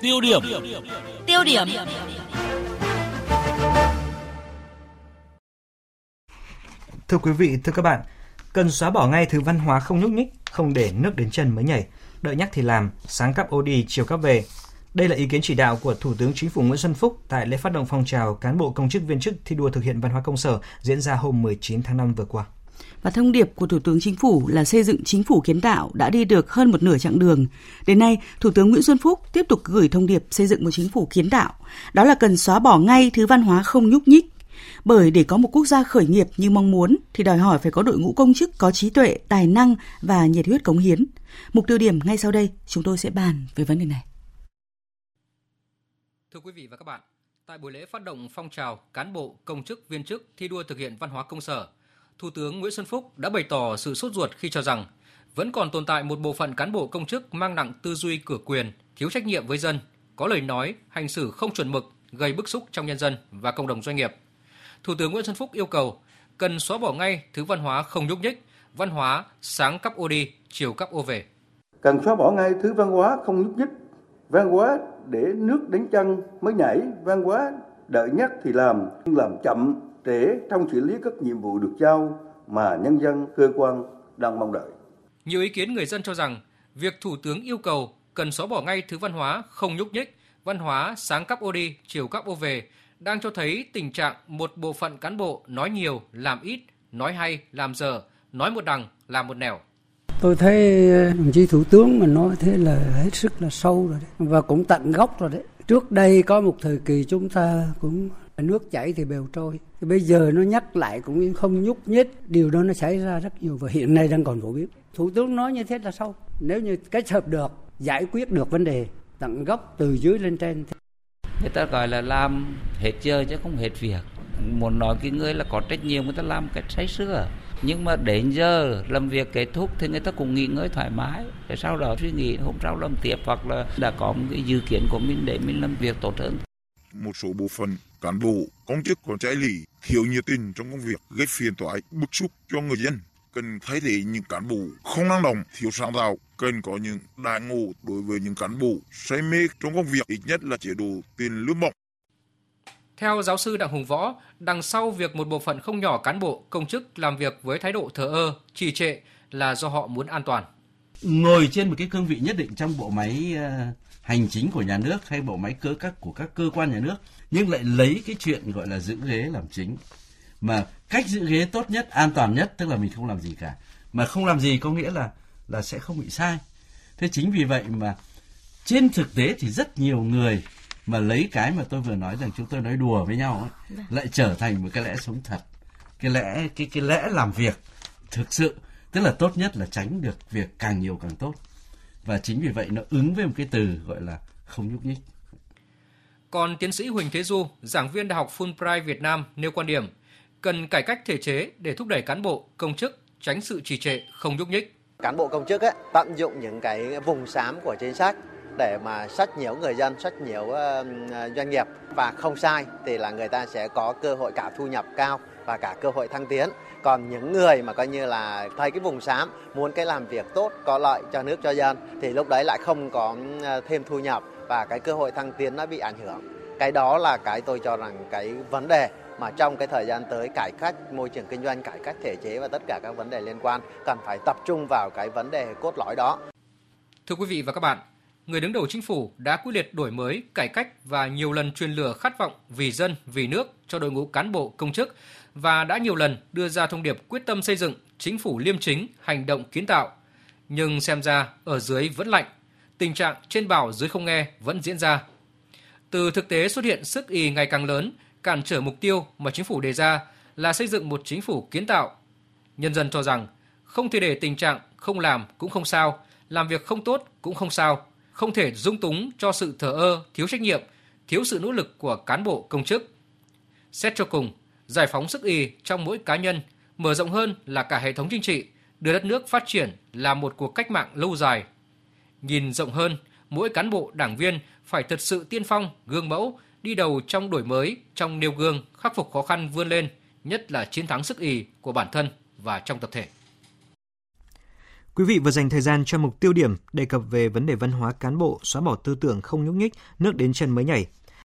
Tiêu điểm. Tiêu điểm. Thưa quý vị, thưa các bạn, cần xóa bỏ ngay thứ văn hóa không nhúc nhích, không để nước đến chân mới nhảy, đợi nhắc thì làm, sáng cắp ô đi, chiều cắp về. Đây là ý kiến chỉ đạo của Thủ tướng Chính phủ Nguyễn Xuân Phúc tại lễ phát động phong trào cán bộ công chức viên chức thi đua thực hiện văn hóa công sở diễn ra hôm 19 tháng 5 vừa qua. Và thông điệp của Thủ tướng Chính phủ là xây dựng chính phủ kiến tạo đã đi được hơn một nửa chặng đường. Đến nay, Thủ tướng Nguyễn Xuân Phúc tiếp tục gửi thông điệp xây dựng một chính phủ kiến tạo. Đó là cần xóa bỏ ngay thứ văn hóa không nhúc nhích. Bởi để có một quốc gia khởi nghiệp như mong muốn thì đòi hỏi phải có đội ngũ công chức có trí tuệ, tài năng và nhiệt huyết cống hiến. Mục tiêu điểm ngay sau đây, chúng tôi sẽ bàn về vấn đề này. Thưa quý vị và các bạn, tại buổi lễ phát động phong trào cán bộ, công chức, viên chức thi đua thực hiện văn hóa công sở, Thủ tướng Nguyễn Xuân Phúc đã bày tỏ sự sốt ruột khi cho rằng vẫn còn tồn tại một bộ phận cán bộ công chức mang nặng tư duy cửa quyền, thiếu trách nhiệm với dân, có lời nói, hành xử không chuẩn mực, gây bức xúc trong nhân dân và cộng đồng doanh nghiệp. Thủ tướng Nguyễn Xuân Phúc yêu cầu cần xóa bỏ ngay thứ văn hóa không nhúc nhích, văn hóa sáng cắp ô đi, chiều cắp ô về. Cần xóa bỏ ngay thứ văn hóa không nhúc nhích, văn hóa để nước đến chân mới nhảy, văn hóa đợi nhắc thì làm, nhưng làm chậm trễ trong xử lý các nhiệm vụ được giao mà nhân dân, cơ quan đang mong đợi. Nhiều ý kiến người dân cho rằng việc Thủ tướng yêu cầu cần xóa bỏ ngay thứ văn hóa không nhúc nhích, văn hóa sáng cắp ô đi, chiều cắp ô về đang cho thấy tình trạng một bộ phận cán bộ nói nhiều, làm ít, nói hay, làm dở, nói một đằng, làm một nẻo. Tôi thấy đồng chí Thủ tướng mà nói thế là hết sức là sâu rồi đấy, và cũng tận gốc rồi đấy. Trước đây có một thời kỳ chúng ta cũng nước chảy thì bèo trôi. Thì bây giờ nó nhắc lại cũng không nhúc nhích, điều đó nó xảy ra rất nhiều và hiện nay đang còn phổ biến. Thủ tướng nói như thế là sâu. Nếu như kết hợp được, giải quyết được vấn đề tận gốc từ dưới lên trên thì người ta gọi là làm hết giờ chứ không hết việc muốn nói cái người là có trách nhiệm người ta làm cách say sưa nhưng mà đến giờ làm việc kết thúc thì người ta cũng nghỉ ngơi thoải mái để sau đó suy nghĩ hôm sau làm tiếp hoặc là đã có một cái dự kiến của mình để mình làm việc tốt hơn một số bộ phận cán bộ công chức có trái lì thiếu nhiệt tình trong công việc gây phiền toái bức xúc cho người dân. Cần thay thế những cán bộ không năng động thiếu sáng tạo. Cần có những đại ngộ đối với những cán bộ say mê trong công việc ít nhất là chế độ tiền lương bổng. Theo giáo sư Đặng Hùng Võ, đằng sau việc một bộ phận không nhỏ cán bộ, công chức làm việc với thái độ thờ ơ, trì trệ là do họ muốn an toàn. Ngồi trên một cái cương vị nhất định trong bộ máy uh, hành chính của nhà nước hay bộ máy cơ các của các cơ quan nhà nước nhưng lại lấy cái chuyện gọi là giữ ghế làm chính. Mà cách giữ ghế tốt nhất an toàn nhất tức là mình không làm gì cả. Mà không làm gì có nghĩa là là sẽ không bị sai. Thế chính vì vậy mà trên thực tế thì rất nhiều người mà lấy cái mà tôi vừa nói rằng chúng tôi nói đùa với nhau ấy, vâng. lại trở thành một cái lẽ sống thật. Cái lẽ cái cái lẽ làm việc thực sự tức là tốt nhất là tránh được việc càng nhiều càng tốt và chính vì vậy nó ứng với một cái từ gọi là không nhúc nhích. Còn tiến sĩ Huỳnh Thế Du, giảng viên Đại học Fulbright Việt Nam nêu quan điểm cần cải cách thể chế để thúc đẩy cán bộ, công chức tránh sự trì trệ, không nhúc nhích. Cán bộ công chức ấy, tận dụng những cái vùng xám của chính sách để mà sách nhiễu người dân, sách nhiễu ờ, doanh nghiệp và không sai thì là người ta sẽ có cơ hội cả thu nhập cao và cả cơ hội thăng tiến. Còn những người mà coi như là thấy cái vùng xám muốn cái làm việc tốt có lợi cho nước cho dân thì lúc đấy lại không có ờ, thêm thu nhập và cái cơ hội thăng tiến nó bị ảnh hưởng. Cái đó là cái tôi cho rằng cái vấn đề mà trong cái thời gian tới cải cách môi trường kinh doanh cải cách thể chế và tất cả các vấn đề liên quan cần phải tập trung vào cái vấn đề cốt lõi đó. Thưa quý vị và các bạn người đứng đầu chính phủ đã quyết liệt đổi mới, cải cách và nhiều lần truyền lửa khát vọng vì dân, vì nước cho đội ngũ cán bộ công chức và đã nhiều lần đưa ra thông điệp quyết tâm xây dựng chính phủ liêm chính, hành động kiến tạo. Nhưng xem ra ở dưới vẫn lạnh, tình trạng trên bảo dưới không nghe vẫn diễn ra. Từ thực tế xuất hiện sức y ngày càng lớn, cản trở mục tiêu mà chính phủ đề ra là xây dựng một chính phủ kiến tạo. Nhân dân cho rằng không thể để tình trạng không làm cũng không sao, làm việc không tốt cũng không sao, không thể dung túng cho sự thờ ơ, thiếu trách nhiệm, thiếu sự nỗ lực của cán bộ công chức. Xét cho cùng, giải phóng sức y trong mỗi cá nhân, mở rộng hơn là cả hệ thống chính trị, đưa đất nước phát triển là một cuộc cách mạng lâu dài. Nhìn rộng hơn, mỗi cán bộ đảng viên phải thật sự tiên phong, gương mẫu, đi đầu trong đổi mới, trong nêu gương, khắc phục khó khăn vươn lên, nhất là chiến thắng sức ì của bản thân và trong tập thể. Quý vị vừa dành thời gian cho mục tiêu điểm đề cập về vấn đề văn hóa cán bộ, xóa bỏ tư tưởng không nhúc nhích, nước đến chân mới nhảy.